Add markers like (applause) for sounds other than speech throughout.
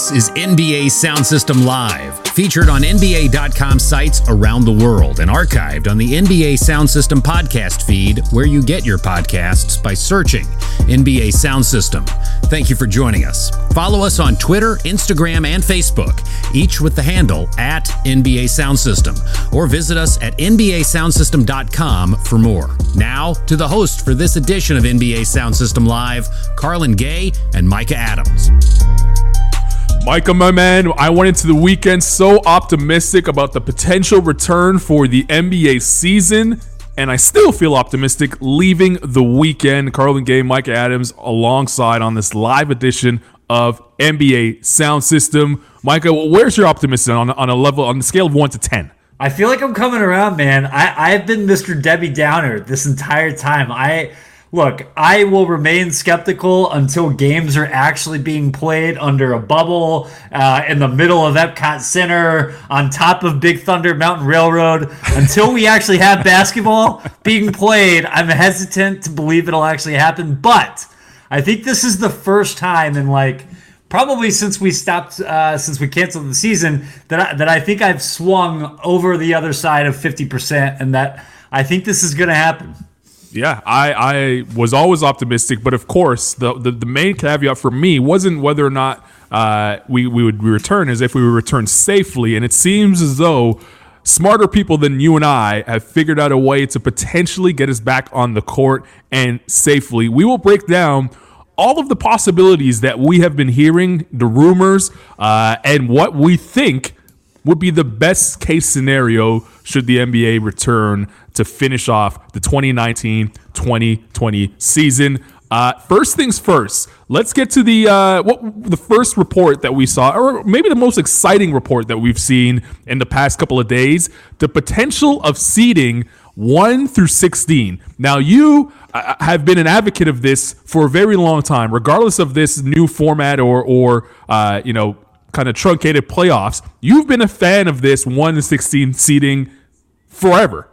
This is NBA Sound System Live, featured on NBA.com sites around the world and archived on the NBA Sound System podcast feed where you get your podcasts by searching NBA Sound System. Thank you for joining us. Follow us on Twitter, Instagram, and Facebook, each with the handle at NBA Sound System, or visit us at NBASoundSystem.com for more. Now, to the host for this edition of NBA Sound System Live, Carlin Gay and Micah Adams. Micah, my man, I went into the weekend so optimistic about the potential return for the NBA season, and I still feel optimistic leaving the weekend. Carlin Gay, Micah Adams, alongside on this live edition of NBA Sound System. Micah, where's your optimism on, on a level on the scale of one to ten? I feel like I'm coming around, man. I, I've been Mr. Debbie Downer this entire time. I look, I will remain skeptical until games are actually being played under a bubble uh, in the middle of Epcot Center on top of Big Thunder Mountain Railroad. until we actually have basketball being played, I'm hesitant to believe it'll actually happen. But I think this is the first time in like probably since we stopped uh, since we canceled the season that I, that I think I've swung over the other side of 50% and that I think this is going to happen yeah, I, I was always optimistic, but of course, the, the, the main caveat for me wasn't whether or not uh, we, we would return, as if we would return safely. And it seems as though smarter people than you and I have figured out a way to potentially get us back on the court and safely. We will break down all of the possibilities that we have been hearing, the rumors, uh, and what we think would be the best case scenario should the NBA return to finish off the 2019 2020 season. Uh, first things first, let's get to the uh, what the first report that we saw, or maybe the most exciting report that we've seen in the past couple of days: the potential of seeding one through 16. Now, you uh, have been an advocate of this for a very long time, regardless of this new format or or uh, you know kind of truncated playoffs. You've been a fan of this one to 16 seeding forever.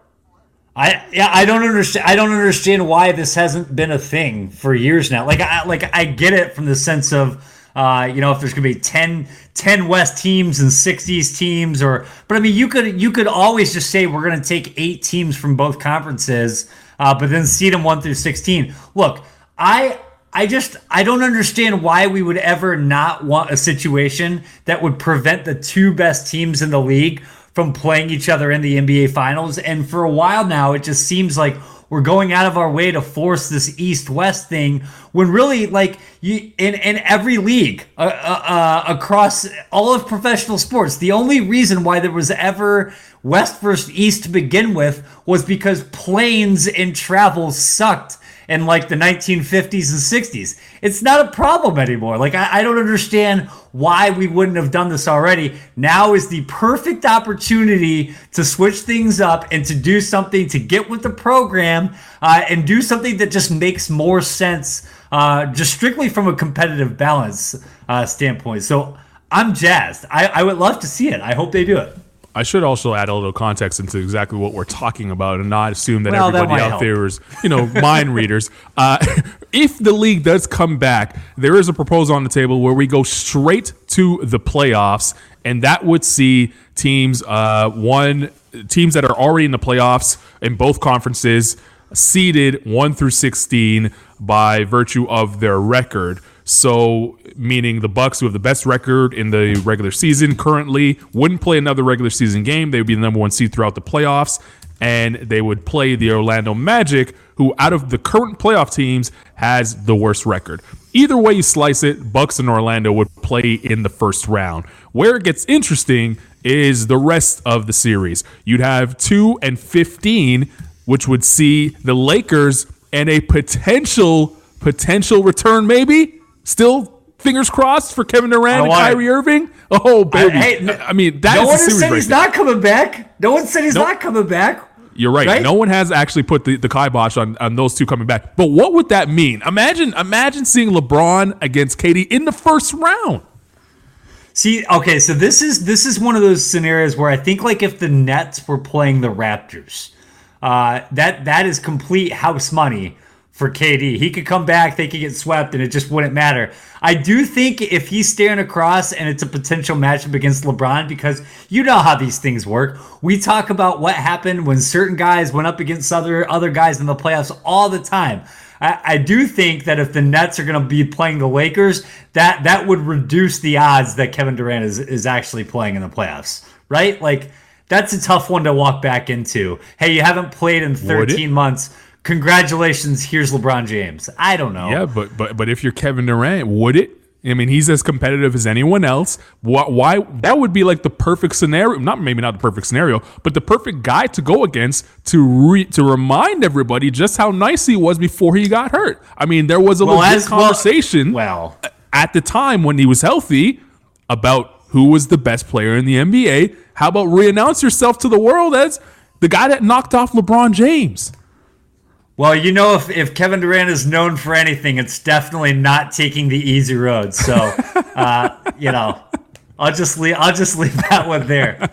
I yeah I don't understand I don't understand why this hasn't been a thing for years now. Like I like I get it from the sense of uh, you know if there's gonna be 10, 10 West teams and six East teams or but I mean you could you could always just say we're gonna take eight teams from both conferences, uh, but then seed them one through sixteen. Look, I I just I don't understand why we would ever not want a situation that would prevent the two best teams in the league from playing each other in the NBA Finals. And for a while now, it just seems like we're going out of our way to force this East-West thing when really, like, you in in every league uh, uh, uh, across all of professional sports, the only reason why there was ever West versus East to begin with was because planes and travel sucked in like the 1950s and 60s. It's not a problem anymore. Like, I, I, don't understand why we wouldn't have done this already. Now is the perfect opportunity to switch things up and to do something to get with the program uh, and do something that just makes more sense, uh, just strictly from a competitive balance uh, standpoint. So I'm jazzed. I, I would love to see it. I hope they do it. I should also add a little context into exactly what we're talking about and not assume that well, everybody that out help. there is, you know, mind readers. Uh, (laughs) if the league does come back, there is a proposal on the table where we go straight to the playoffs, and that would see teams, uh, one, teams that are already in the playoffs in both conferences, seeded 1 through 16 by virtue of their record. So, meaning the Bucks, who have the best record in the regular season currently, wouldn't play another regular season game. They would be the number one seed throughout the playoffs, and they would play the Orlando Magic, who out of the current playoff teams has the worst record. Either way you slice it, Bucks and Orlando would play in the first round. Where it gets interesting is the rest of the series. You'd have 2 and 15, which would see the Lakers and a potential potential return maybe Still, fingers crossed for Kevin Durant and Kyrie Irving. Oh baby! I, hey, I mean, that no one has said he's not coming back. No one said he's nope. not coming back. You're right. right. No one has actually put the, the kibosh on, on those two coming back. But what would that mean? Imagine imagine seeing LeBron against KD in the first round. See, okay, so this is this is one of those scenarios where I think like if the Nets were playing the Raptors, uh, that that is complete house money for KD. He could come back, they could get swept, and it just wouldn't matter. I do think if he's staring across and it's a potential matchup against LeBron, because you know how these things work. We talk about what happened when certain guys went up against other other guys in the playoffs all the time. I, I do think that if the Nets are going to be playing the Lakers, that that would reduce the odds that Kevin Durant is is actually playing in the playoffs, right? Like that's a tough one to walk back into. Hey, you haven't played in 13 months congratulations, here's LeBron James. I don't know. Yeah, but but but if you're Kevin Durant, would it? I mean, he's as competitive as anyone else. Why, why? That would be like the perfect scenario. Not maybe not the perfect scenario, but the perfect guy to go against to re, to remind everybody just how nice he was before he got hurt. I mean, there was a well, legit conversation. Well, well, at the time when he was healthy about who was the best player in the NBA. How about re-announce yourself to the world as the guy that knocked off LeBron James? Well, you know, if, if Kevin Durant is known for anything, it's definitely not taking the easy road. So, uh, (laughs) you know, I'll just leave. I'll just leave (laughs) that one there.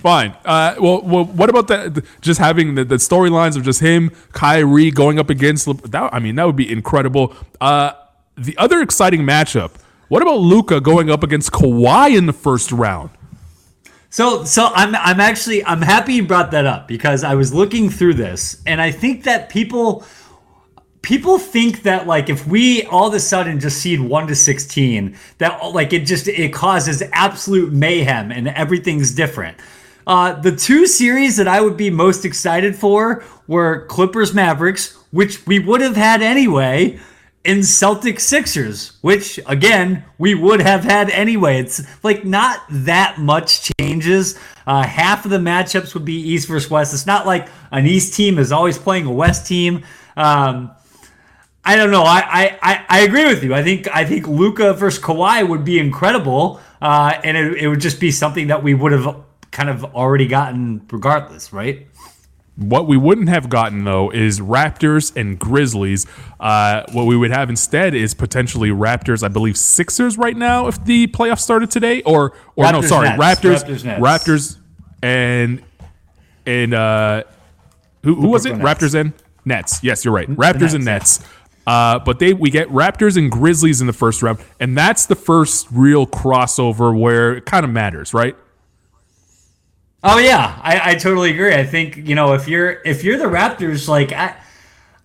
Fine. Uh, well, well, what about that? Just having the, the storylines of just him, Kyrie going up against that. I mean, that would be incredible. Uh, the other exciting matchup. What about Luka going up against Kawhi in the first round? So so I'm I'm actually I'm happy you brought that up because I was looking through this and I think that people people think that like if we all of a sudden just seed 1 to 16 that like it just it causes absolute mayhem and everything's different. Uh, the two series that I would be most excited for were Clippers Mavericks, which we would have had anyway, in Celtic Sixers, which again we would have had anyway. It's like not that much changes. Uh, half of the matchups would be East versus West. It's not like an East team is always playing a West team. Um, I don't know. I, I, I agree with you. I think I think Luka versus Kawhi would be incredible, uh, and it, it would just be something that we would have kind of already gotten regardless, right? What we wouldn't have gotten though is Raptors and Grizzlies. Uh, what we would have instead is potentially Raptors. I believe Sixers right now if the playoffs started today, or or Raptors no, sorry, Nets. Raptors, Raptors, Raptors, and and uh, who, who was it? Nets. Raptors and Nets. Yes, you're right. Raptors Nets, and Nets. Uh, but they we get Raptors and Grizzlies in the first round, and that's the first real crossover where it kind of matters, right? Oh yeah, I, I totally agree. I think you know if you're if you're the Raptors, like I,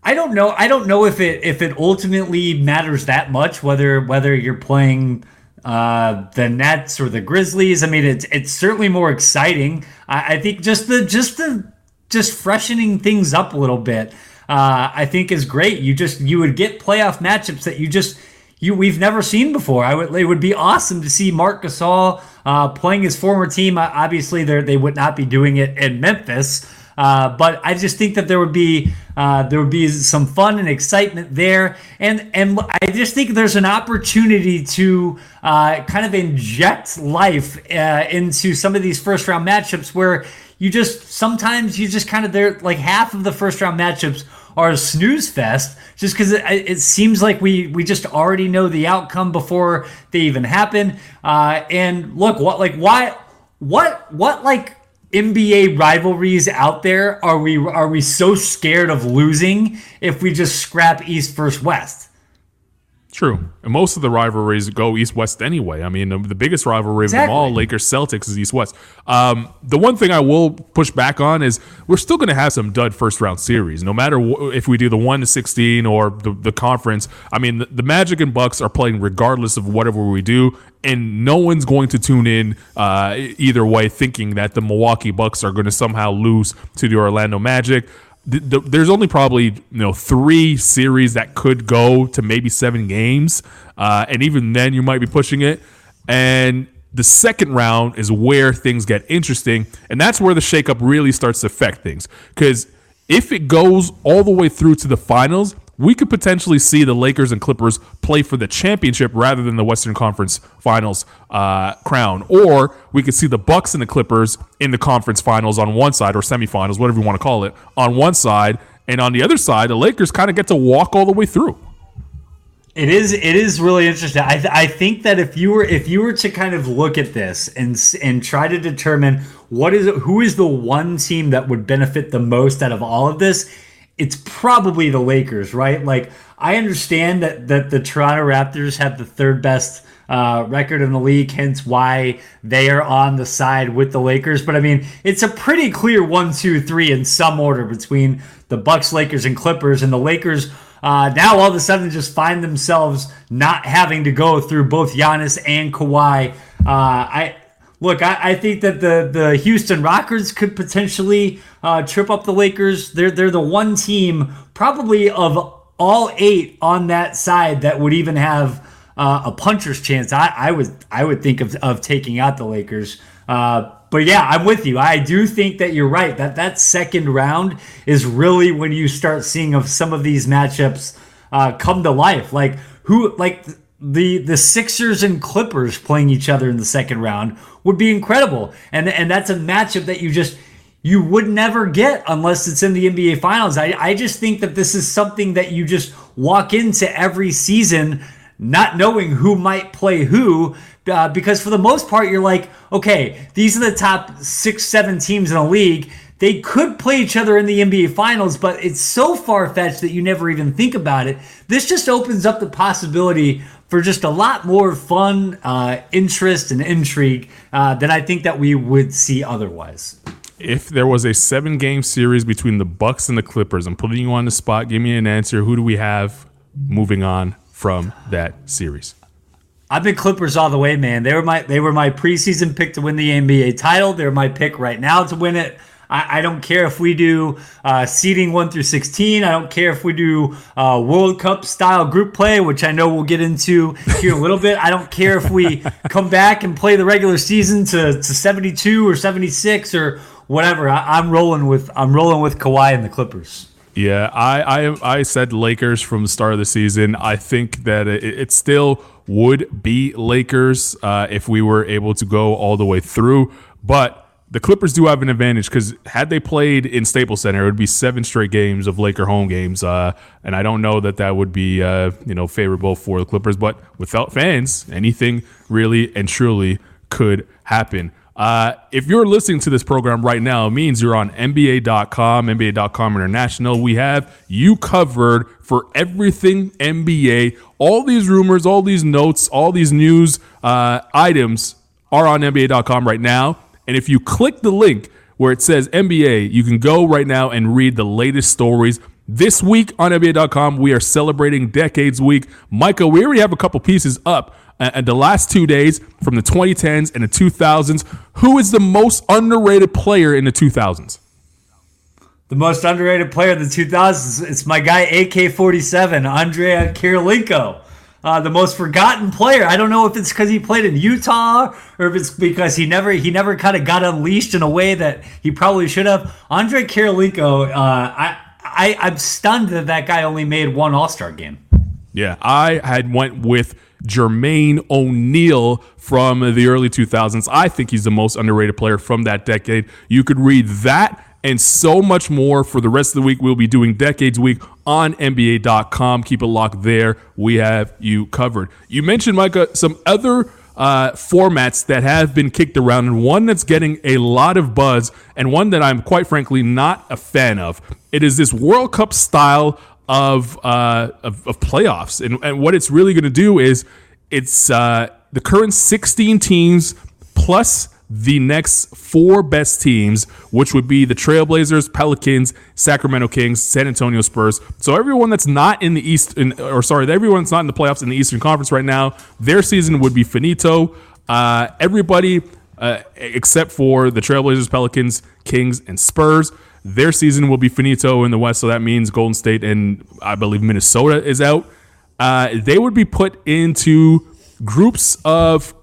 I don't know. I don't know if it if it ultimately matters that much whether whether you're playing uh, the Nets or the Grizzlies. I mean, it's it's certainly more exciting. I, I think just the just the just freshening things up a little bit. Uh, I think is great. You just you would get playoff matchups that you just you we've never seen before. I would it would be awesome to see Marc Gasol uh, playing his former team. Uh, obviously, they they would not be doing it in Memphis. Uh, but I just think that there would be uh, there would be some fun and excitement there, and and I just think there's an opportunity to uh, kind of inject life uh, into some of these first round matchups where you just sometimes you just kind of there like half of the first round matchups are a snooze fest just because it, it, seems like we we just already know the outcome before they even happen. Uh, and look, what like why what what like NBA rivalries out there are we are we so scared of losing if we just scrap East versus West? True. And most of the rivalries go east west anyway. I mean, the, biggest rivalry exactly. of them all, Lakers Celtics, is east west. Um, the one thing I will push back on is we're still going to have some dud first round series, no matter w- if we do the 1 to 16 or the, the conference. I mean, the, the, Magic and Bucks are playing regardless of whatever we do, and no one's going to tune in uh, either way thinking that the Milwaukee Bucks are going to somehow lose to the Orlando Magic the, the, there's only probably you know three series that could go to maybe seven games, uh, and even then you might be pushing it. And the second round is where things get interesting, and that's where the shakeup really starts to affect things. Because if it goes all the way through to the finals, we could potentially see the Lakers and Clippers play for the championship rather than the Western Conference Finals uh, crown, or we could see the Bucks and the Clippers in the conference finals on one side or semifinals, whatever you want to call it, on one side, and on the other side, the Lakers kind of get to walk all the way through. It is it is really interesting. I, th- I think that if you were if you were to kind of look at this and and try to determine what is who is the one team that would benefit the most out of all of this, it's probably the Lakers, right? Like I understand that that the Toronto Raptors have the third best uh, record in the league, hence why they are on the side with the Lakers. But I mean, it's a pretty clear one, two, three in some order between the Bucks, Lakers, and Clippers, and the Lakers. Uh, now all of a sudden just find themselves not having to go through both Giannis and Kawhi. Uh, I look, I, I, think that the the Houston Rockets could potentially uh, trip up the Lakers. They're they're the one team probably of all eight on that side that would even have uh, a puncher's chance. I, I would I would think of, of taking out the Lakers. Uh, but yeah, I'm with you. I do think that you're right. That that second round is really when you start seeing of some of these matchups uh, come to life. Like who like the the Sixers and Clippers playing each other in the second round would be incredible. And and that's a matchup that you just you would never get unless it's in the NBA finals. I, I just think that this is something that you just walk into every season not knowing who might play who uh, because for the most part you're like okay these are the top six seven teams in a league they could play each other in the nba finals but it's so far-fetched that you never even think about it this just opens up the possibility for just a lot more fun uh, interest and intrigue uh, than i think that we would see otherwise if there was a seven game series between the bucks and the clippers i'm putting you on the spot give me an answer who do we have moving on from that series. I've been Clippers all the way, man. They were my they were my preseason pick to win the NBA title. They're my pick right now to win it. I, I don't care if we do uh, seeding one through sixteen. I don't care if we do uh, World Cup style group play, which I know we'll get into here a little bit. I don't care if we (laughs) come back and play the regular season to, to seventy two or seventy six or whatever. I, I'm rolling with I'm rolling with Kawhi and the Clippers. Yeah, I, I I said Lakers from the start of the season. I think that it, it still would be Lakers uh, if we were able to go all the way through. But the Clippers do have an advantage because had they played in Staples Center, it would be seven straight games of Laker home games, uh, and I don't know that that would be uh, you know favorable for the Clippers. But without fans, anything really and truly could happen. Uh, if you're listening to this program right now, it means you're on NBA.com, NBA.com International. We have you covered for everything NBA. All these rumors, all these notes, all these news uh, items are on NBA.com right now. And if you click the link where it says NBA, you can go right now and read the latest stories. This week on NBA.com, we are celebrating Decades Week. Micah, we already have a couple pieces up and the last two days from the 2010s and the 2000s. Who is the most underrated player in the 2000s? The most underrated player in the 2000s. It's my guy AK 47, Andrei Kirilenko. Uh, the most forgotten player. I don't know if it's because he played in Utah or if it's because he never he never kind of got unleashed in a way that he probably should have. Andrei Kirilenko, uh, I, I I'm stunned that that guy only made one All Star game. Yeah, I had went with Jermaine O'Neal from the early 2000s. I think he's the most underrated player from that decade. You could read that and so much more for the rest of the week. We'll be doing Decades Week on NBA.com. Keep it locked there. We have you covered. You mentioned, Micah, some other uh, formats that have been kicked around, and one that's getting a lot of buzz, and one that I'm quite frankly not a fan of. It is this World Cup style of uh, of, of, playoffs. And, and what it's really going to do is it's uh, the current 16 teams plus the next four best teams, which would be the Trailblazers, Pelicans, Sacramento Kings, San Antonio Spurs. So everyone that's not in the East, in, or sorry, everyone that's not in the playoffs in the Eastern Conference right now, their season would be finito. Uh, everybody uh, except for the Trailblazers, Pelicans, Kings, and Spurs. Their season will be finito in the West, so that means Golden State and I believe Minnesota is out. Uh, they would be put into groups of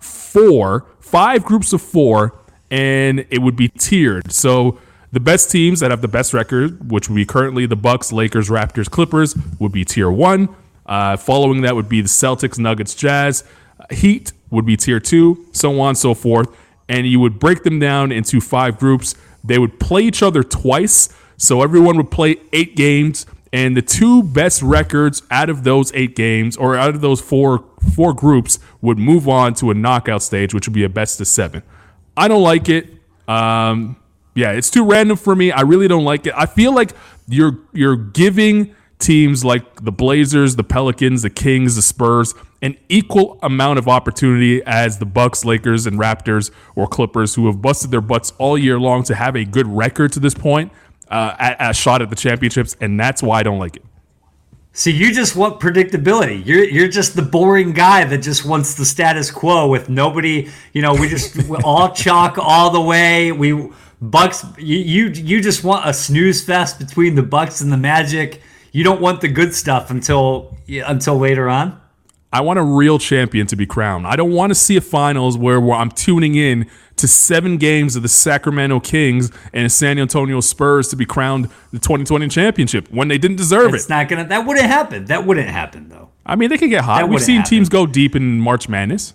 four, five groups of four, and it would be tiered. So the best teams that have the best record, which would be currently the Bucks, Lakers, Raptors, Clippers, would be tier one. Uh, following that would be the Celtics, Nuggets, Jazz, Heat would be tier two, so on and so forth. And you would break them down into five groups. They would play each other twice. So everyone would play eight games, and the two best records out of those eight games or out of those four four groups would move on to a knockout stage, which would be a best of seven. I don't like it. Um, yeah, it's too random for me. I really don't like it. I feel like you're you're giving teams like the Blazers, the Pelicans, the Kings, the Spurs an equal amount of opportunity as the Bucks, Lakers, and Raptors or Clippers, who have busted their butts all year long to have a good record to this point, uh, a, a shot at the championships, and that's why I don't like it. See, you just want predictability. You're you're just the boring guy that just wants the status quo with nobody. You know, we just all (laughs) chalk all the way. We Bucks. You, you you just want a snooze fest between the Bucks and the Magic. You don't want the good stuff until until later on. I want a real champion to be crowned. I don't want to see a finals where, where I'm tuning in to seven games of the Sacramento Kings and San Antonio Spurs to be crowned the 2020 championship when they didn't deserve it. It's not gonna. That wouldn't happen. That wouldn't happen though. I mean, they can get hot. We've seen happen. teams go deep in March Madness.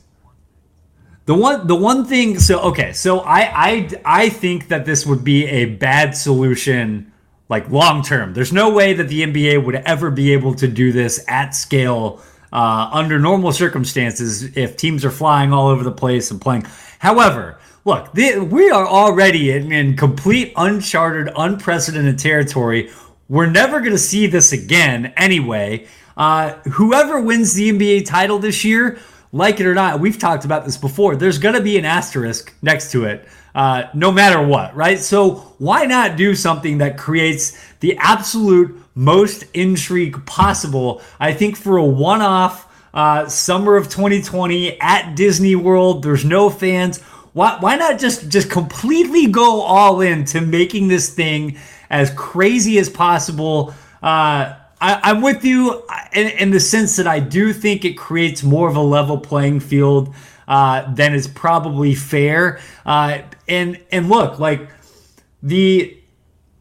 The one, the one thing. So okay, so I, I, I think that this would be a bad solution, like long term. There's no way that the NBA would ever be able to do this at scale uh, under normal circumstances if teams are flying all over the place and playing. However, look, the, we are already in, in complete uncharted, unprecedented territory. We're never going to see this again anyway. Uh, whoever wins the NBA title this year, like it or not, we've talked about this before. There's going to be an asterisk next to it, uh, no matter what, right? So why not do something that creates the absolute most intrigue possible. I think for a one off uh, summer of 2020 at Disney World, there's no fans. Why, why not just, just completely go all in to making this thing as crazy as possible? Uh, I, am with you in, in, the sense that I do think it creates more of a level playing field uh, than is probably fair. Uh, and and look, like the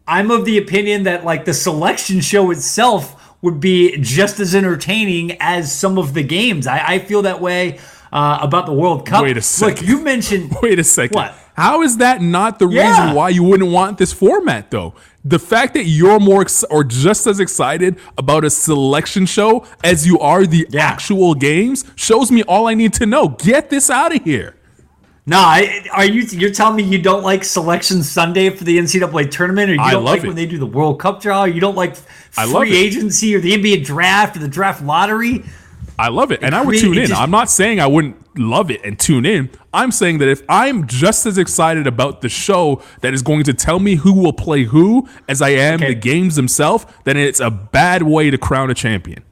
I'm of the opinion that like the selection show itself would be just as entertaining as some of the games. I, I feel that way uh, about the World Cup. Wait a second. Look, you mentioned. (laughs) Wait a second. What? How is that not the yeah. reason why you wouldn't want this format, though? The fact that you're more ex- or just as excited about a selection show as you are the yeah. actual games shows me all I need to know. Get this out of here. No, are you? You're telling me you don't like Selection Sunday for the NCAA tournament, or you don't like it. when they do the World Cup draw? Or you don't like free agency or the NBA draft or the draft lottery? I love it, and I would tune in. Just, I'm not saying I wouldn't love it and tune in. I'm saying that if I'm just as excited about the show that is going to tell me who will play who as I am okay. the games themselves, then it's a bad way to crown a champion.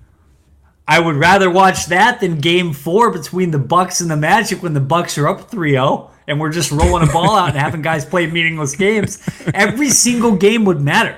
I would rather watch that than game four between the Bucks and the Magic when the Bucks are up 3-0 and we're just rolling a ball out and having guys play meaningless games. Every single game would matter.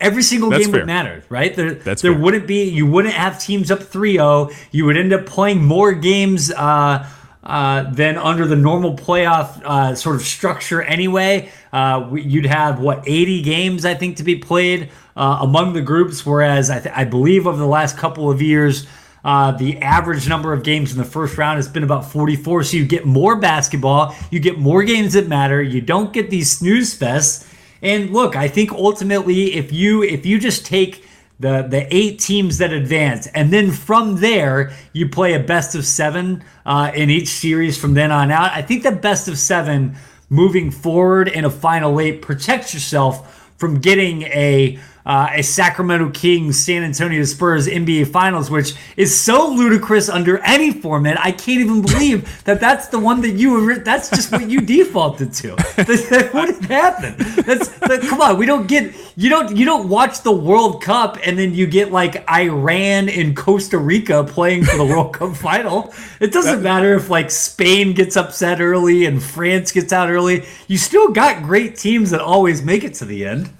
Every single That's game fair. would matter, right? There, That's there fair. wouldn't be you wouldn't have teams up 3-0. You would end up playing more games uh, uh, than under the normal playoff uh, sort of structure anyway. Uh, you'd have what 80 games I think to be played uh, among the groups, whereas I, th- I believe over the last couple of years uh, the average number of games in the first round has been about 44. So you get more basketball, you get more games that matter. You don't get these snooze fests. And look, I think ultimately, if you if you just take the the eight teams that advance, and then from there you play a best of seven uh, in each series from then on out. I think the best of seven moving forward in a final eight protects yourself from getting a uh, a Sacramento Kings San Antonio Spurs NBA Finals, which is so ludicrous under any format. I can't even believe (laughs) that that's the one that you. That's just what you defaulted to. (laughs) That, wouldn't happen. That's that, come on. We don't get you don't you don't watch the World Cup and then you get like Iran and Costa Rica playing for the World Cup final. It doesn't matter if like Spain gets upset early and France gets out early. You still got great teams that always make it to the end.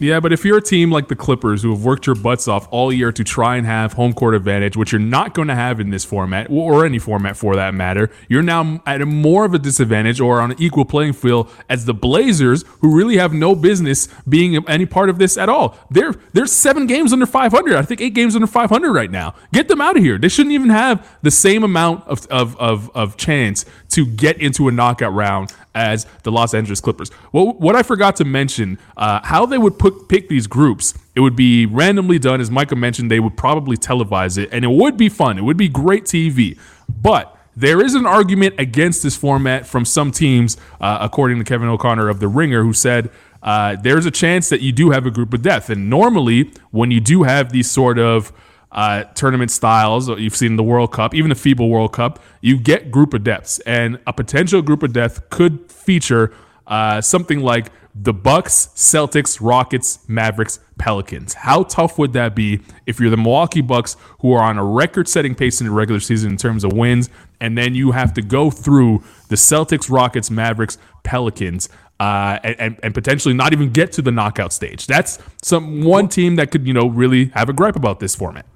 Yeah, but if you're a team like the Clippers who have worked your butts off all year to try and have home court advantage, which you're not going to have in this format or any format for that matter, you're now at a more of a disadvantage or on an equal playing field as the Blazers, who really have no business being any part of this at all. They're they're seven games under 500. I think eight games under 500 right now. Get them out of here. They shouldn't even have the same amount of of of, of chance to get into a knockout round as the Los Angeles Clippers. Well, what I forgot to mention, uh, how they would put, pick these groups, it would be randomly done. As Micah mentioned, they would probably televise it, and it would be fun. It would be great TV. But there is an argument against this format from some teams, uh, according to Kevin O'Connor of The Ringer, who said, uh, there's a chance that you do have a group of death. And normally, when you do have these sort of uh, tournament styles you've seen the World Cup, even the FIBA World Cup, you get group of deaths, and a potential group of death could feature uh, something like the Bucks, Celtics, Rockets, Mavericks, Pelicans. How tough would that be if you're the Milwaukee Bucks, who are on a record-setting pace in the regular season in terms of wins, and then you have to go through the Celtics, Rockets, Mavericks, Pelicans? Uh, and, and potentially not even get to the knockout stage. That's some one team that could, you know, really have a gripe about this format.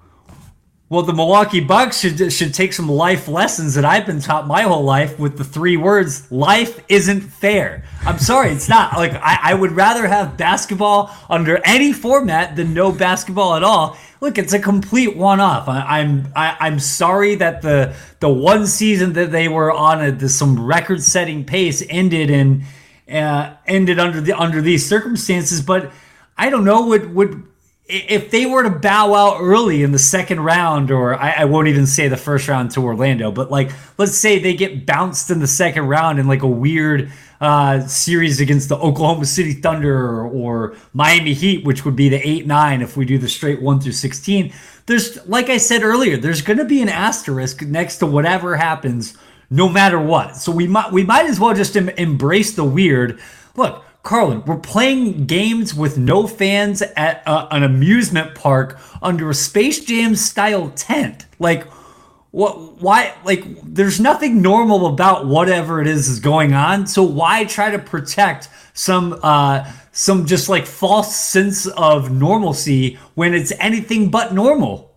Well, the Milwaukee Bucks should should take some life lessons that I've been taught my whole life with the three words: "Life isn't fair." I'm sorry, it's not. Like I, I would rather have basketball under any format than no basketball at all. Look, it's a complete one-off. I, I'm I, I'm sorry that the the one season that they were on a, some record-setting pace ended in uh, ended under the under these circumstances. But I don't know would would if they were to bow out early in the second round, or I, I, won't even say the first round to Orlando, but like let's say they get bounced in the second round in like a weird uh, series against the Oklahoma City Thunder or, or Miami Heat, which would be the eight nine if we do the straight one through sixteen. There's like I said earlier, there's going to be an asterisk next to whatever happens, no matter what. So we might we might as well just em- embrace the weird. Look Carlin, we're playing games with no fans at uh, an amusement park under a Space Jam style tent. Like, what? Why? Like, there's nothing normal about whatever it is is going on. So why try to protect some uh, some just like false sense of normalcy when it's anything but normal?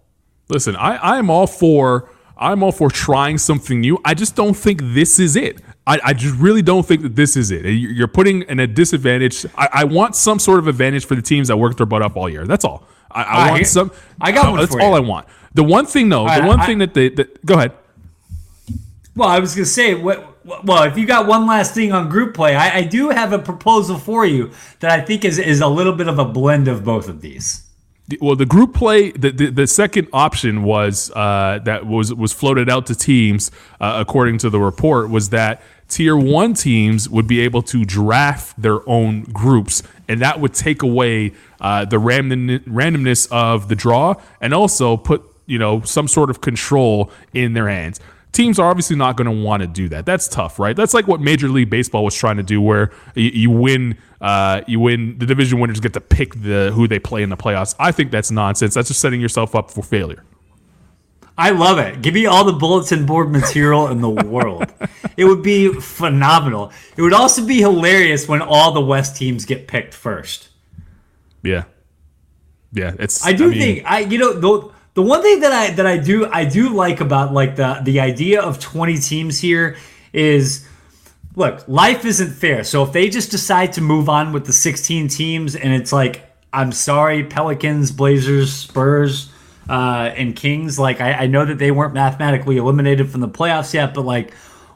Listen, I I am all for. I'm all for trying something new. I just don't think this is it. I, I just really don't think that this is it. You're putting in a disadvantage. I, I, want some sort of advantage for the teams that worked their butt up all year. That's all. I, I want some. I got one. That's all you. I want. The one thing, though, the one thing that they that, go ahead. Well, I was gonna say what. Well, if you got one last thing on group play, I, I do have a proposal for you that I think is, is a little bit of a blend of both of these well, the group play, the, the, the second option was uh, that was was floated out to teams, uh, according to the report, was that tier one teams would be able to draft their own groups, and that would take away uh, the random, randomness of the draw, and also put you know some sort of control in their hands teams are obviously not going to want to do that. That's tough, right? That's like what Major League Baseball was trying to do, where you, you win, uh, you win the division winners get to pick the who they play in the playoffs. I think that's nonsense. That's just setting yourself up for failure. I love it. Give me all the bulletin board material in the world. (laughs) it would be phenomenal. It would also be hilarious when all the West teams get picked first. Yeah. Yeah, it's I do I mean, think I you know the one thing that I that I do I do like about like the the idea of 20 teams here is look, life isn't fair. So if they just decide to move on with the 16 teams and it's like I'm sorry, Pelicans, Blazers, Spurs, uh, and Kings, like I, I know that they weren't mathematically eliminated from the playoffs yet, but like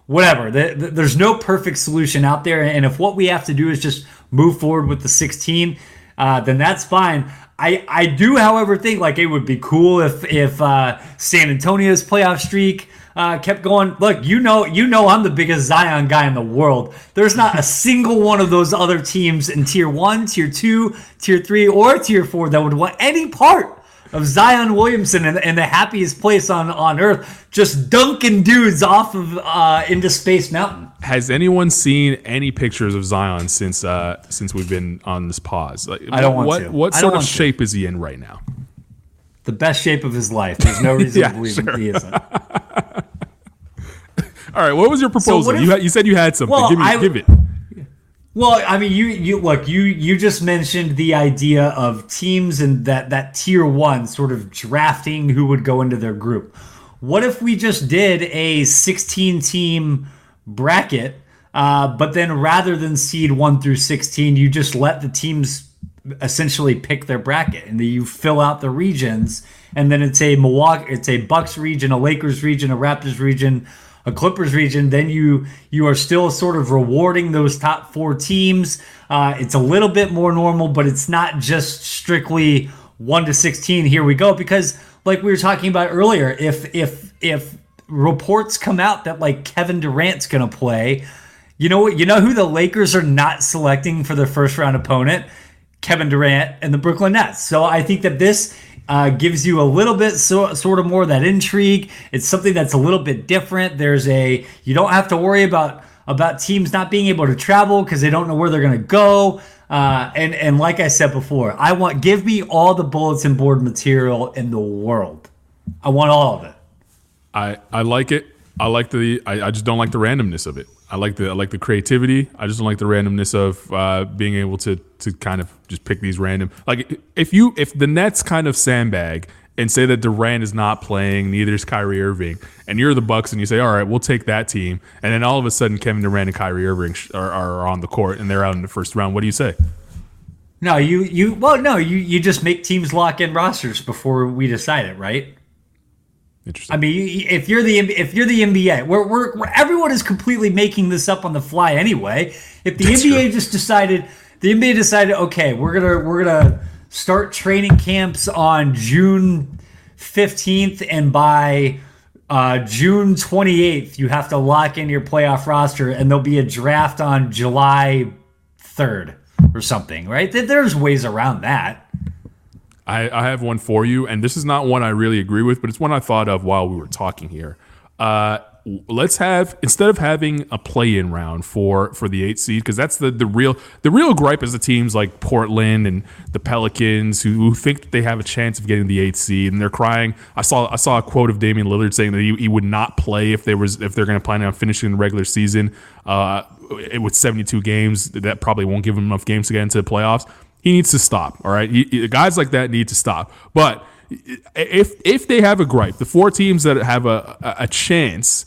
whatever. The, the, there's no perfect solution out there, and if what we have to do is just move forward with the 16, uh, then that's fine. I, I do, however, think like it would be cool if if uh, San Antonio's playoff streak uh, kept going. Look, you know, you know, I'm the biggest Zion guy in the world. There's not a (laughs) single one of those other teams in tier one, tier two, tier three, or tier four that would want any part of Zion Williamson in, in the happiest place on on earth, just dunking dudes off of uh, into Space Mountain. Has anyone seen any pictures of Zion since uh, since we've been on this pause? Like, I don't want what, to. What sort of shape to. is he in right now? The best shape of his life. There's no (laughs) reason yeah, to believe sure. he isn't. (laughs) All right, what was your proposal? So if, you, you said you had something. Well, give me, I, give it. Well, I mean, you you look you you just mentioned the idea of teams and that that tier one sort of drafting who would go into their group. What if we just did a 16 team bracket, uh, but then rather than seed one through 16, you just let the teams essentially pick their bracket and then you fill out the regions, and then it's a Milwaukee, it's a Bucks region, a Lakers region, a Raptors region a Clippers region, then you you are still sort of rewarding those top four teams. Uh, it's a little bit more normal, but it's not just strictly one to sixteen. Here we go, because like we were talking about earlier, if if if reports come out that like Kevin Durant's gonna play, You know what? You know who the Lakers are not selecting for their first round opponent? Kevin Durant and the Brooklyn Nets. So I think that this uh, gives you a little bit so, sort of more that intrigue. It's something that's a little bit different. There's a you don't have to worry about about teams not being able to travel because they don't know where they're going to go. Uh, and and like I said before, I want give me all the bulletin board material in the world. I want all of it. I I like it. I like the. I, I just don't like the randomness of it. I like the I like the creativity. I just don't like the randomness of uh, being able to to kind of just pick these random. Like if you if the Nets kind of sandbag and say that Durant is not playing, neither is Kyrie Irving, and you're the Bucks, and you say, all right, we'll take that team, and then all of a sudden Kevin Durant and Kyrie Irving are, are on the court and they're out in the first round. What do you say? No, you you well no you you just make teams lock in rosters before we decide it, right? Interesting. I mean, if you're the if you're the NBA, where we're, we're, everyone is completely making this up on the fly anyway. If the That's NBA true. just decided, the NBA decided, okay, we're gonna we're gonna start training camps on June fifteenth, and by uh, June twenty eighth, you have to lock in your playoff roster, and there'll be a draft on July third or something, right? There's ways around that. I, I have one for you, and this is not one I really agree with, but it's one I thought of while we were talking here. Uh, let's have instead of having a play-in round for for the eight seed because that's the the real the real gripe is the teams like Portland and the Pelicans who, who think that they have a chance of getting the eight seed and they're crying. I saw I saw a quote of Damian Lillard saying that he, he would not play if they was if they're going to plan on finishing the regular season uh, with 72 games. That probably won't give them enough games to get into the playoffs. He needs to stop. All right, he, guys like that need to stop. But if if they have a gripe, the four teams that have a a chance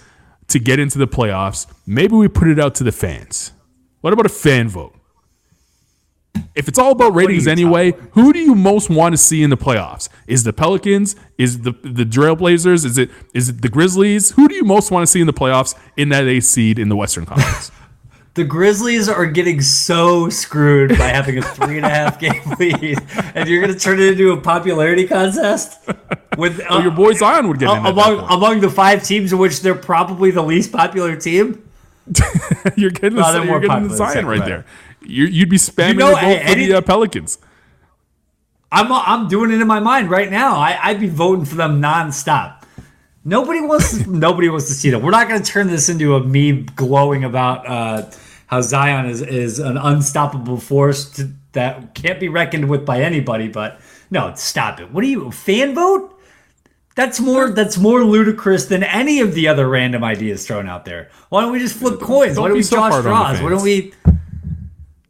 to get into the playoffs, maybe we put it out to the fans. What about a fan vote? If it's all about ratings anyway, who do you most want to see in the playoffs? Is the Pelicans? Is the the Trailblazers? Is it is it the Grizzlies? Who do you most want to see in the playoffs in that eighth seed in the Western Conference? (laughs) the Grizzlies are getting so screwed by having a three and a half game (laughs) lead, and you're going to turn it into a popularity contest. With uh, well, your boy Zion would get uh, among among the five teams in which they're probably the least popular team. (laughs) you're getting the, no, you're getting the Zion right there. you would be spamming you know, the vote for the uh, Pelicans. I'm I'm doing it in my mind right now. I, I'd be voting for them nonstop. Nobody wants to, (laughs) nobody wants to see that. We're not going to turn this into a me glowing about uh, how Zion is is an unstoppable force to, that can't be reckoned with by anybody. But no, stop it. What do you fan vote? That's more that's more ludicrous than any of the other random ideas thrown out there. Why don't we just flip coins? Don't Why don't we so draw straws? Why don't we?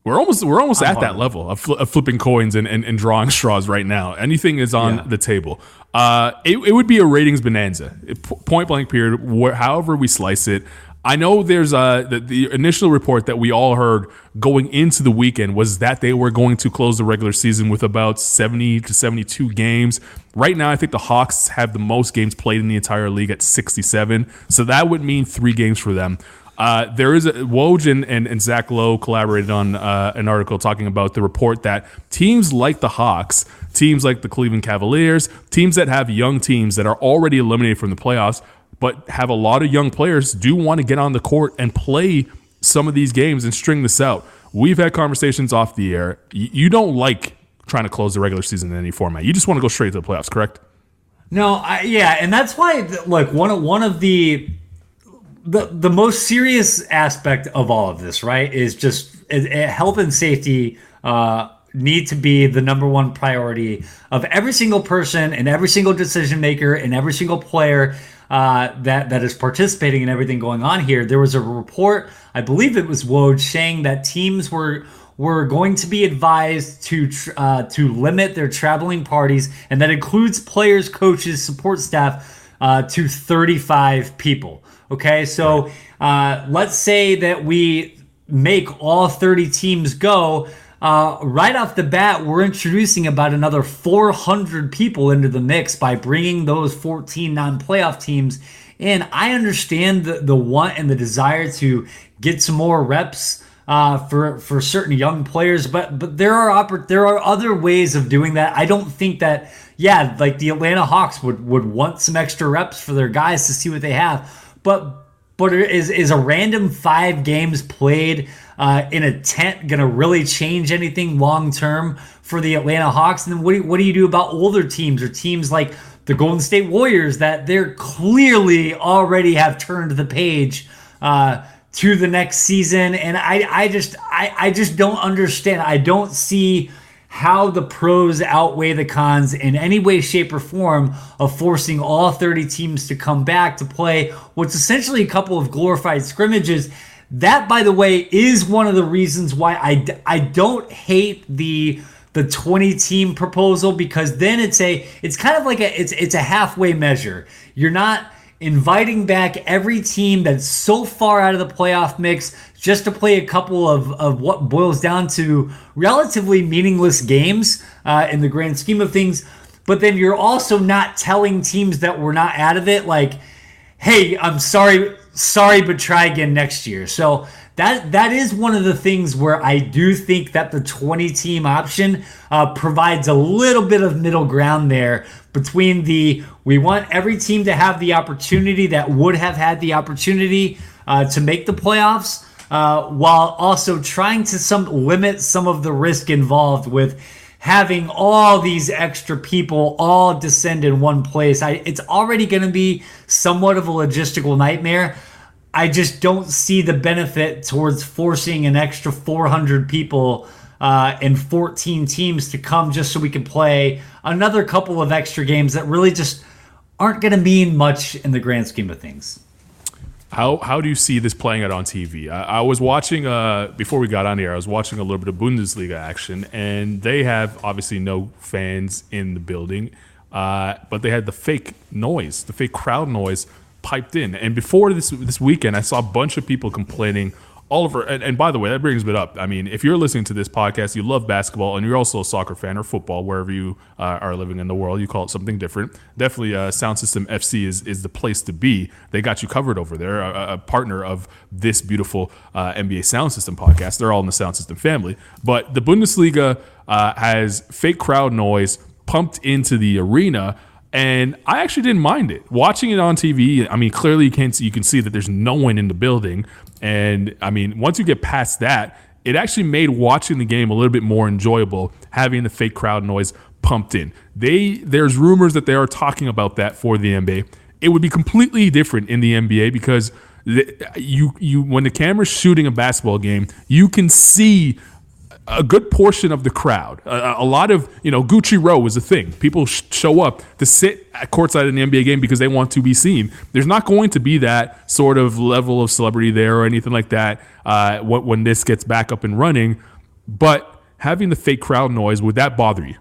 We're almost we're almost I'm at that level of, fl- of flipping coins and, and, and, drawing (laughs) straws right now. Anything is on yeah. the table. Uh, it, it would be a ratings bonanza, point blank period. Wh- however we slice it. I know there's a the, the, initial report that we all heard going into the weekend was that they were going to close the regular season with about 70 to 72 games. Right now, I think the Hawks have the most games played in the entire league at 67. So that would mean three games for them. Uh, there is a, Woj and, and, and, Zach Lowe collaborated on uh, an article talking about the report that teams like the Hawks, teams like the Cleveland Cavaliers, teams that have young teams that are already eliminated from the playoffs, but have a lot of young players, do want to get on the court and play some of these games and string this out. We've had conversations off the air. You don't like trying to close the regular season in any format. You just want to go straight to the playoffs, correct? No, I, yeah, and that's why, look, one of one of the the the most serious aspect of all of this, right, is just it, it, health and safety uh, need to be the number one priority of every single person and every single decision maker and every single player uh, that that is participating in everything going on here. There was a report, I believe it was Woj, saying that teams were were going to be advised to uh, to limit their traveling parties, and that includes players, coaches, support staff, uh, to 35 people. Okay, so uh, let's say that we make all 30 teams go. Uh, right off the bat, we're introducing about another 400 people into the mix by bringing those 14 non playoff teams in. I understand the, the want and the desire to get some more reps uh, for for certain young players, but but there are oppor- there are other ways of doing that. I don't think that yeah, like the Atlanta Hawks would would want some extra reps for their guys to see what they have. But but is is a random five games played uh, in a tent going to really change anything long term for the Atlanta Hawks? And then what do, you, what do you do about older teams or teams like the Golden State Warriors that they're clearly already have turned the page uh, to the next season? And I, I just I, I just don't understand. I don't see how the pros outweigh the cons in any way, shape, or form of forcing all 30 teams to come back to play what's essentially a couple of glorified scrimmages. That, by the way, is one of the reasons why I, I don't hate the the 20 team proposal because then it's a it's kind of like a it's it's a halfway measure. You're not inviting back every team that's so far out of the playoff mix just to play a couple of, of what boils down to relatively meaningless games uh, in the grand scheme of things. But then you're also not telling teams that we're not out of it, like, hey, I'm sorry, sorry, but try again next year. So that that is one of the things where I do think that the 20 team option uh, provides a little bit of middle ground there between the we want every team to have the opportunity that would have had the opportunity uh, to make the playoffs, uh, while also trying to some limit some of the risk involved with having all these extra people all descend in one place. I, it's already going to be somewhat of a logistical nightmare. I just don't see the benefit towards forcing an extra 400 people uh, and 14 teams to come just so we can play another couple of extra games that really just aren't going to mean much in the grand scheme of things. How, how do you see this playing out on TV? I, I was watching uh, before we got on here. I was watching a little bit of Bundesliga action, and they have obviously no fans in the building, uh, but they had the fake noise, the fake crowd noise piped in. And before this this weekend, I saw a bunch of people complaining all over. And, and, by the way, that brings me up. I mean, if you're listening to this podcast, you love basketball, and you're also a soccer fan or football, wherever you uh, are living in the world, you call it something different. Definitely, uh, Sound System FC is is the place to be. They got you covered over there. A, a partner of this beautiful uh, NBA Sound System podcast. They're all in the Sound System family. But the Bundesliga uh, has fake crowd noise pumped into the arena and I actually didn't mind it. Watching it on TV, I mean, clearly you can see, you can see that there's no one in the building, and I mean, once you get past that, it actually made watching the game a little bit more enjoyable, having the fake crowd noise pumped in. They there's rumors that they are talking about that for the NBA. It would be completely different in the NBA because you you when the camera's shooting a basketball game, you can see a good portion of the crowd, a, a, lot of you know, Gucci Row is a thing. People sh- show up to sit at courtside in the NBA game because they want to be seen. There's not going to be that sort of level of celebrity there or anything like that uh, when, when this gets back up and running. But having the fake crowd noise would that bother you?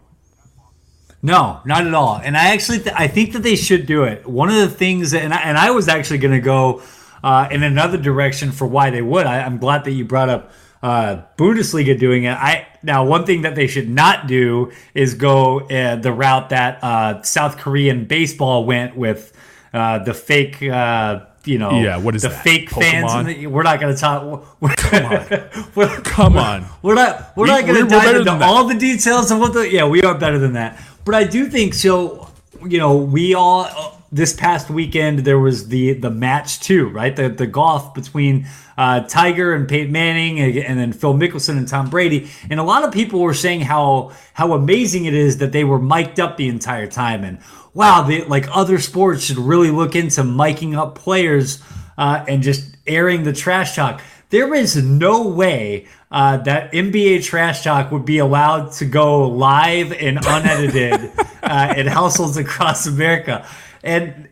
No, not at all. And I actually th- I think that they should do it. One of the things, that, and I, and I was actually going to go uh, in another direction for why they would. I, I'm glad that you brought up uh, Bundesliga doing it. I now one thing that they should not do is go uh, the route that uh, South Korean baseball went with uh, the fake. Uh, you know, yeah. What is the that? fake Pokemon? fans? The, we're not going to talk. (laughs) (laughs) We're, Come on, we're, Come on. We're not. We're we, not going to dive into all the details of what the. Yeah, we are better than that. But I do think so. You know, we all this past weekend there was the the match too, right? The the golf between uh, Tiger and Peyton Manning, and then Phil Mickelson and Tom Brady, and a lot of people were saying how how amazing it is that they were mic'd up the entire time, and wow, they, like other sports should really look into miking up players uh, and just airing the trash talk. There is no way uh, that NBA trash talk would be allowed to go live and unedited (laughs) uh, in households across America and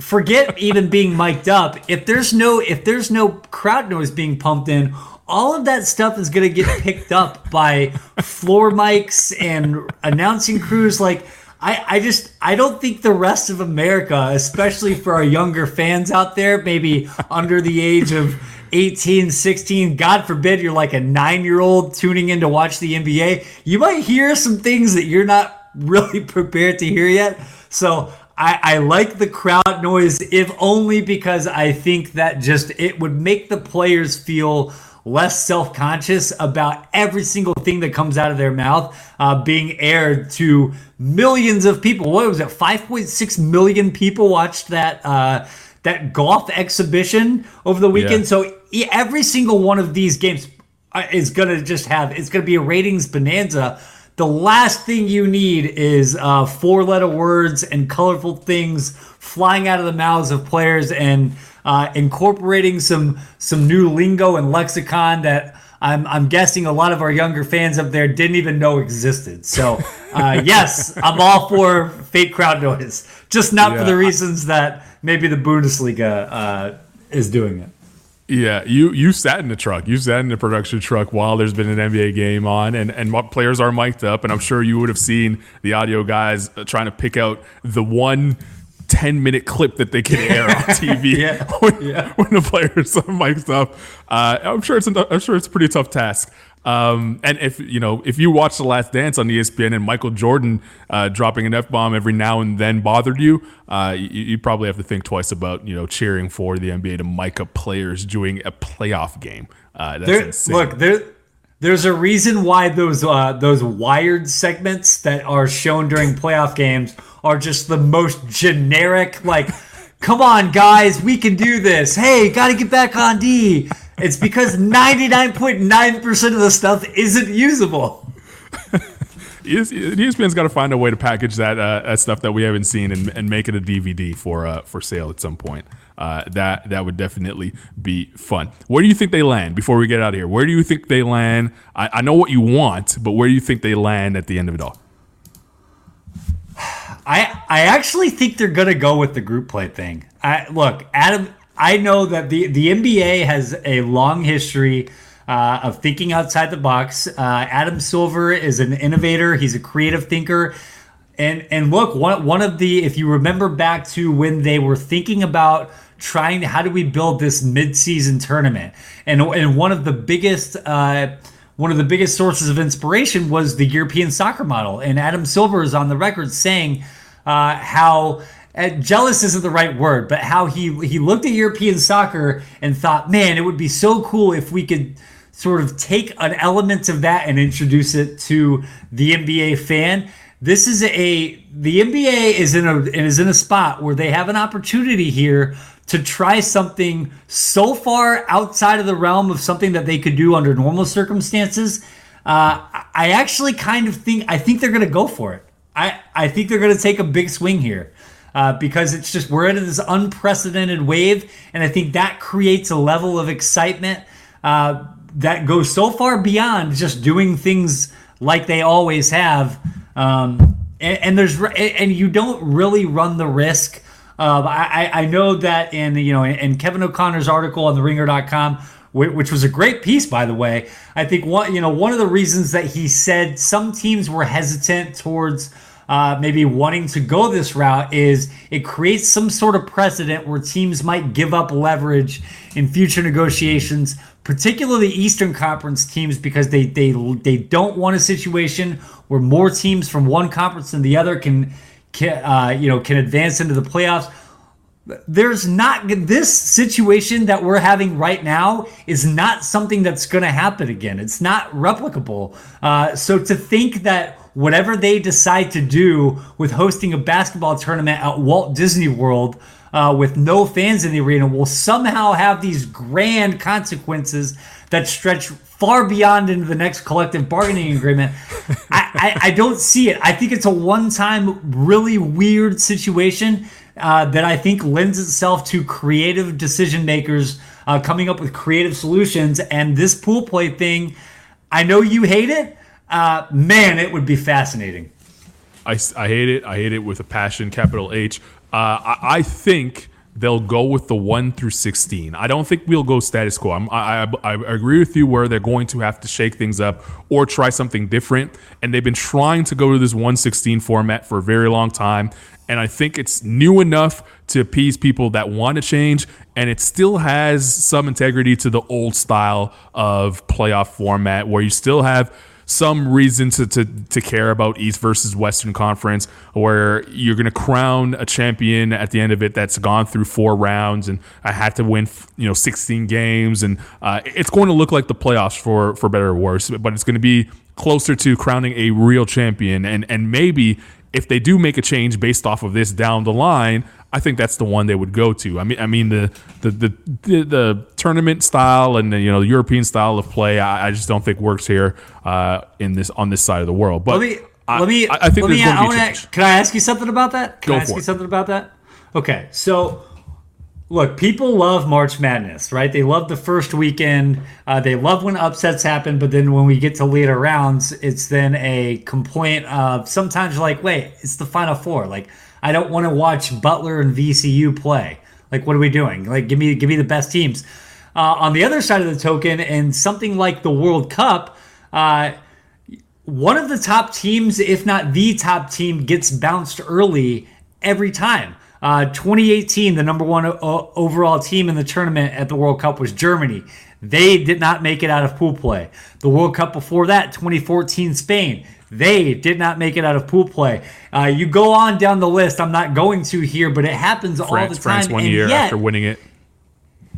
forget even being mic'd up. If there's no if there's no crowd noise being pumped in, all of that stuff is going to get picked up by floor mics and announcing crews like I, I just I don't think the rest of America, especially for our younger fans out there, maybe under the age of 18, 16, God forbid you're like a nine year old tuning in to watch the NBA, you might hear some things that you're not (laughs) really prepared to hear yet. So I, I like the crowd noise, if only because I think that just it would make the players feel less self conscious about every single thing that comes out of their mouth uh, being aired to millions of people. What was it? 5.6 million people watched that. Uh, that golf exhibition over the weekend. Yeah. So every single one of these games uh, is gonna just have it's gonna be a ratings bonanza. The last thing you need is uh, four letter words and colorful things flying out of the mouths of players and uh, incorporating some some new lingo and lexicon that I'm, I'm guessing a lot of our younger fans up there didn't even know existed. So, uh, (laughs) yes, I'm all for fake crowd noise, just not yeah. for the reasons that maybe the Bundesliga uh, is doing it. Yeah, you you sat in the truck. You sat in the production truck while there's been an NBA game on, and and players are mic'd up. And I'm sure you would have seen the audio guys uh, trying to pick out the one 10 minute clip that they can (laughs) air on TV (laughs) yeah. (laughs) When, yeah. when, the players are mic'd up. Uh, I'm sure it's a, I'm sure it's a pretty tough task. Um, and if you know if you watch The Last Dance on ESPN and Michael Jordan uh, dropping an f bomb every now and then bothered you, uh, you, you, probably have to think twice about you know cheering for the NBA to mic up players doing a playoff game. Uh, there, look, there, there's a reason why those uh, those wired segments that are shown during playoff games are just the most generic, like, (laughs) come on, guys, we can do this. Hey, got to get back on D. It's because 99.9% of the stuff isn't usable. (laughs) ESPN's got to find a way to package that uh, that stuff that we haven't seen and, and make it a DVD for uh, for sale at some point. Uh, that that would definitely be fun. Where do you think they land before we get out of here? Where do you think they land? I, I know what you want, but where do you think they land at the end of it all? (sighs) I I actually think they're gonna go with the group play thing. I look, Adam. I know that the the NBA has a long history uh, of thinking outside the box. Uh, Adam Silver is an innovator. He's a creative thinker. And and look, one one of the if you remember back to when they were thinking about trying how do we build this midseason tournament, and and one of the biggest. Uh, one of the biggest sources of inspiration was the European soccer model. And Adam Silver is on the record saying uh, how uh, jealous isn't the right word, but how he he looked at European soccer and thought, man, it would be so cool if we could sort of take an element of that and introduce it to the NBA fan. This is a the NBA is in a is in a spot where they have an opportunity here to try something so far outside of the realm of something that they could do under normal circumstances. Uh, I actually kind of think I think they're going to go for it. I I think they're going to take a big swing here. Uh, because it's just we're in this unprecedented wave, and I think that creates a level of excitement uh, that goes so far beyond just doing things like they always have. Um, and, and, there's and you don't really run the risk I, I know that in you know in Kevin O'Connor's article on the Ringer.com, which was a great piece by the way. I think one you know one of the reasons that he said some teams were hesitant towards. Uh, maybe wanting to go this route is it creates some sort of precedent where teams might give up leverage in future negotiations, particularly Eastern Conference teams, because they they they don't want a situation where more teams from one conference than the other can can, uh, you know, can advance into the playoffs. There's not this situation that we're having right now is not something that's going to happen again. It's not replicable. Uh, so to think that whatever they decide to do with hosting a basketball tournament at Walt Disney World uh, with no fans in the arena will somehow have these grand consequences that stretch far beyond into the next collective bargaining agreement. I, I, I, don't see it. I think it's a one time, really weird situation uh, that I think lends itself to creative decision makers uh, coming up with creative solutions. And this pool play thing, I know you hate it. Uh, man, it would be fascinating. I, I hate it. I hate it with a passion, capital H. Uh, I, I think they'll go with the 1 through 16. I don't think we'll go status quo. I, I, I agree with you where they're going to have to shake things up or try something different. And they've been trying to go to this 116 format for a very long time. And I think it's new enough to appease people that want to change. And it still has some integrity to the old style of playoff format where you still have – some reason to, to, to care about East versus Western Conference, where you're going to crown a champion at the end of it that's gone through four rounds and I had to win, you know, 16 games, and uh, it's going to look like the playoffs for for better or worse, but it's going to be closer to crowning a real champion, and and maybe if they do make a change based off of this down the line, I think that's the one they would go to. I mean, I mean the the the, the, the tournament style and the, you know the European style of play, I, I just don't think works here uh, in this on this side of the world. But let me I, let me. I, I think there's me, going to be a change. Can I ask you something about that? Can go I ask you it. something about that? Okay, so look, people love March Madness, right? They love the first weekend. Uh, they love when upsets happen, but then when we get to later rounds, it's then a complaint of sometimes like, wait, it's the Final Four. Like, I don't want to watch Butler and VCU play. Like, what are we doing? Like, give me give me the best teams. Uh, on the other side of the token, and something like the World Cup. Uh, one of the top teams, if not the top team, gets bounced early every time. Uh, 2018, the number one o- overall team in the tournament at the World Cup was Germany. They did not make it out of pool play. The World Cup before that, 2014, Spain. They did not make it out of pool play. Uh, you go on down the list. I'm not going to here, but it happens France, all the time. France one and year yet, after winning it.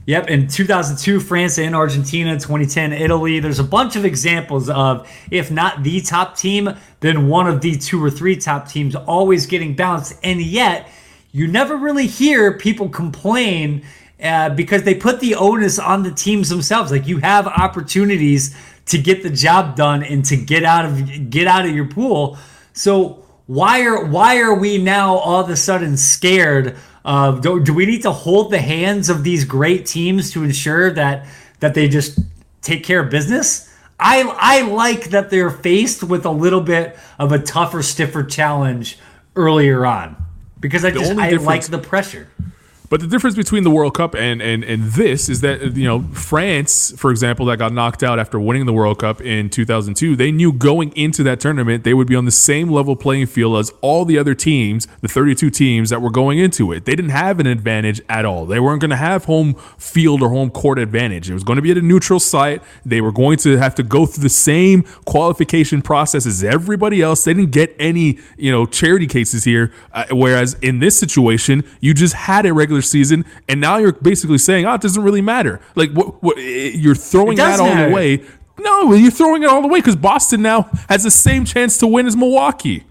Yep, in 2002, France and Argentina, 2010, Italy. There's a bunch of examples of, if not the top team, then one of the two or three top teams always getting bounced. And yet, you never really hear people complain uh, because they put the onus on the teams themselves. Like you have opportunities to get the job done and to get out of get out of your pool. So why are why are we now all of a sudden scared of do, do we need to hold the hands of these great teams to ensure that that they just take care of business? I I like that they're faced with a little bit of a tougher, stiffer challenge earlier on because I just I like the pressure. But the difference between the World Cup and, and, and this is that, you know, France, for example, that got knocked out after winning the World Cup in 2002, they knew going into that tournament they would be on the same level playing field as all the other teams, the 32 teams that were going into it. They didn't have an advantage at all. They weren't going to have home field or home court advantage. It was going to be at a neutral site. They were going to have to go through the same qualification process as everybody else. They didn't get any, you know, charity cases here. Uh, whereas in this situation, you just had a regular regular season, and now you're basically saying, "Oh, it doesn't really matter." Like, what? what eh, you're throwing that all matter. away. No, you're throwing it all away because Boston now has the same chance to win as Milwaukee.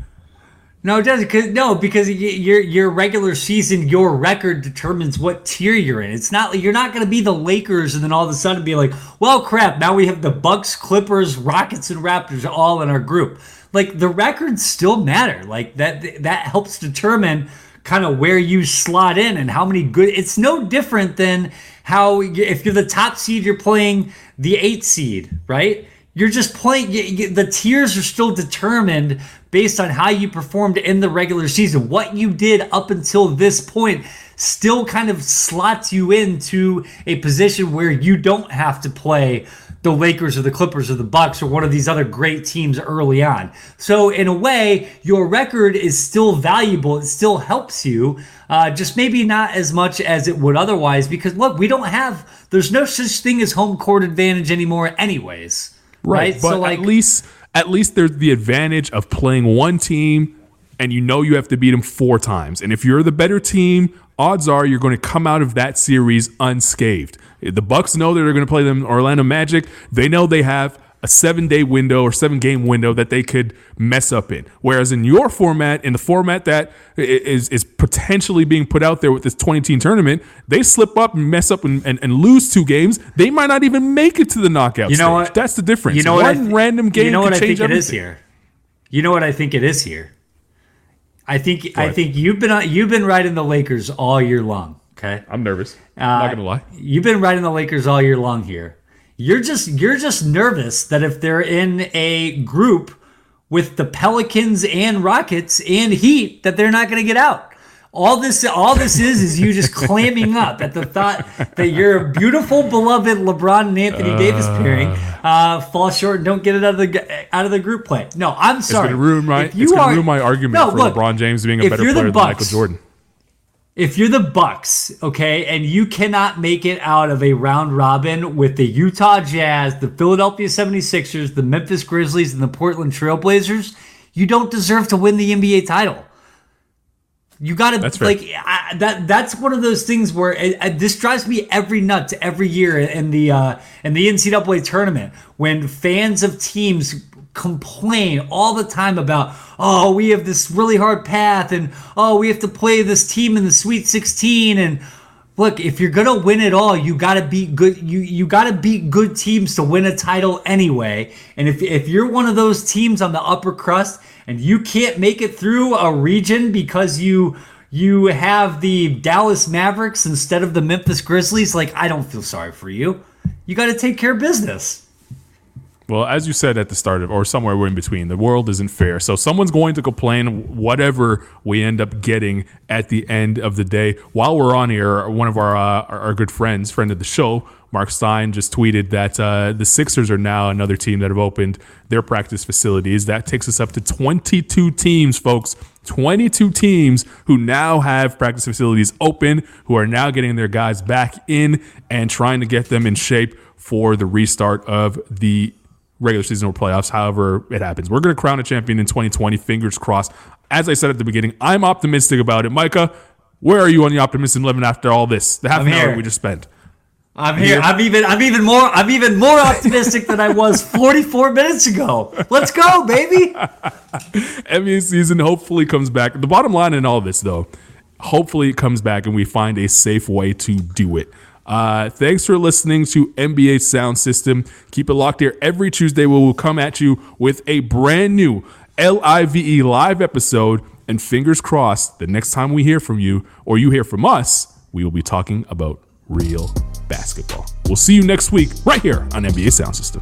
No, it doesn't. Cause, no, because your your regular season, your record determines what tier you're in. It's not like you're not going to be the Lakers and then all of a sudden be like, well, crap. Now we have the Bucks, Clippers, Rockets, and Raptors all in our group. Like the records still matter. Like that that helps determine kind of where you slot in and how many good. It's no different than how if you're the top seed, you're playing the eight seed, right? You're just playing. The tiers are still determined based on how you performed in the regular season. What you did up until this point still kind of slots you into a position where you don't have to play the Lakers or the Clippers or the Bucks or one of these other great teams early on. So in a way, your record is still valuable. It still helps you, uh, just maybe not as much as it would otherwise. Because look, we don't have. There's no such thing as home court advantage anymore, anyways. Right. right? But so like, at least at least there's the advantage of playing one team and you know you have to beat them four times. And if you're the better team, odds are you're going to come out of that series unscathed. The Bucks know that they're going to play them Orlando Magic. They know they have a seven day window or seven game window that they could mess up in. Whereas in your format, in the format that is, is potentially being put out there with this 20 team tournament, they slip up and mess up and, and, and, lose two games. They might not even make it to the knockout you know stage. What? That's the difference. You know One what th- random game you know what I think everything. it is here. You know what I think it is here. I think I think you've been you've been riding the Lakers all year long. Okay, I'm nervous. I'm uh, not gonna lie. You've been riding the Lakers all year long here. You're just you're just nervous that if they're in a group with the Pelicans and Rockets and Heat that they're not going to get out. All this all this is is you just clamming (laughs) up at the thought that your beautiful beloved LeBron and Anthony uh, Davis pairing uh, fall short and don't get it out of the out of the group play. No, I'm sorry. It's going to ruin my it's going to ruin my argument no, for look, LeBron James being a better player Bucks, than Michael Jordan if you're the Bucks, okay, and you cannot make it out of a round robin with the Utah Jazz, the Philadelphia 76ers, the Memphis Grizzlies, and the Portland Trailblazers, you don't deserve to win the NBA title. You got to like I, that. That's one of those things where it, it, this drives me every nuts every year in the uh, in the NCAA tournament when fans of teams complain all the time about, oh, we have this really hard path and oh, we have to play this team in the Sweet 16 and look, if you're gonna win it all, you gotta beat good you you gotta beat good teams to win a title anyway. And if if you're one of those teams on the upper crust and you can't make it through a region because you you have the Dallas Mavericks instead of the Memphis Grizzlies, like I don't feel sorry for you. You got to take care of business. Well, as you said at the start of, or somewhere we're in between, the world isn't fair. So someone's going to complain whatever we end up getting at the end of the day. While we're on here, one of our uh, our good friends, friend of the show, Marc Stein, just tweeted that uh, the Sixers are now another team that have opened their practice facilities. That takes us up to 22 teams, folks. 22 teams who now have practice facilities open, who are now getting their guys back in and trying to get them in shape for the restart of the regular season or playoffs, however it happens. We're going to crown a champion in 2020. Fingers crossed. As I said at the beginning, I'm optimistic about it. Micah, where are you on the optimism level after all this? The half I'm an here. hour we just spent. I'm here. I'm even. I'm even more. I'm even more (laughs) optimistic than I was 44 minutes ago. Let's go, baby. (laughs) NBA season hopefully comes back. The bottom line in all this, though, hopefully it comes back and we find a safe way to do it. Uh, thanks for listening to NBA Sound System. Keep it locked here every Tuesday. We will come at you with a brand new LIVE live episode. And fingers crossed, the next time we hear from you or you hear from us, we will be talking about real basketball. We'll see you next week right here on NBA Sound System.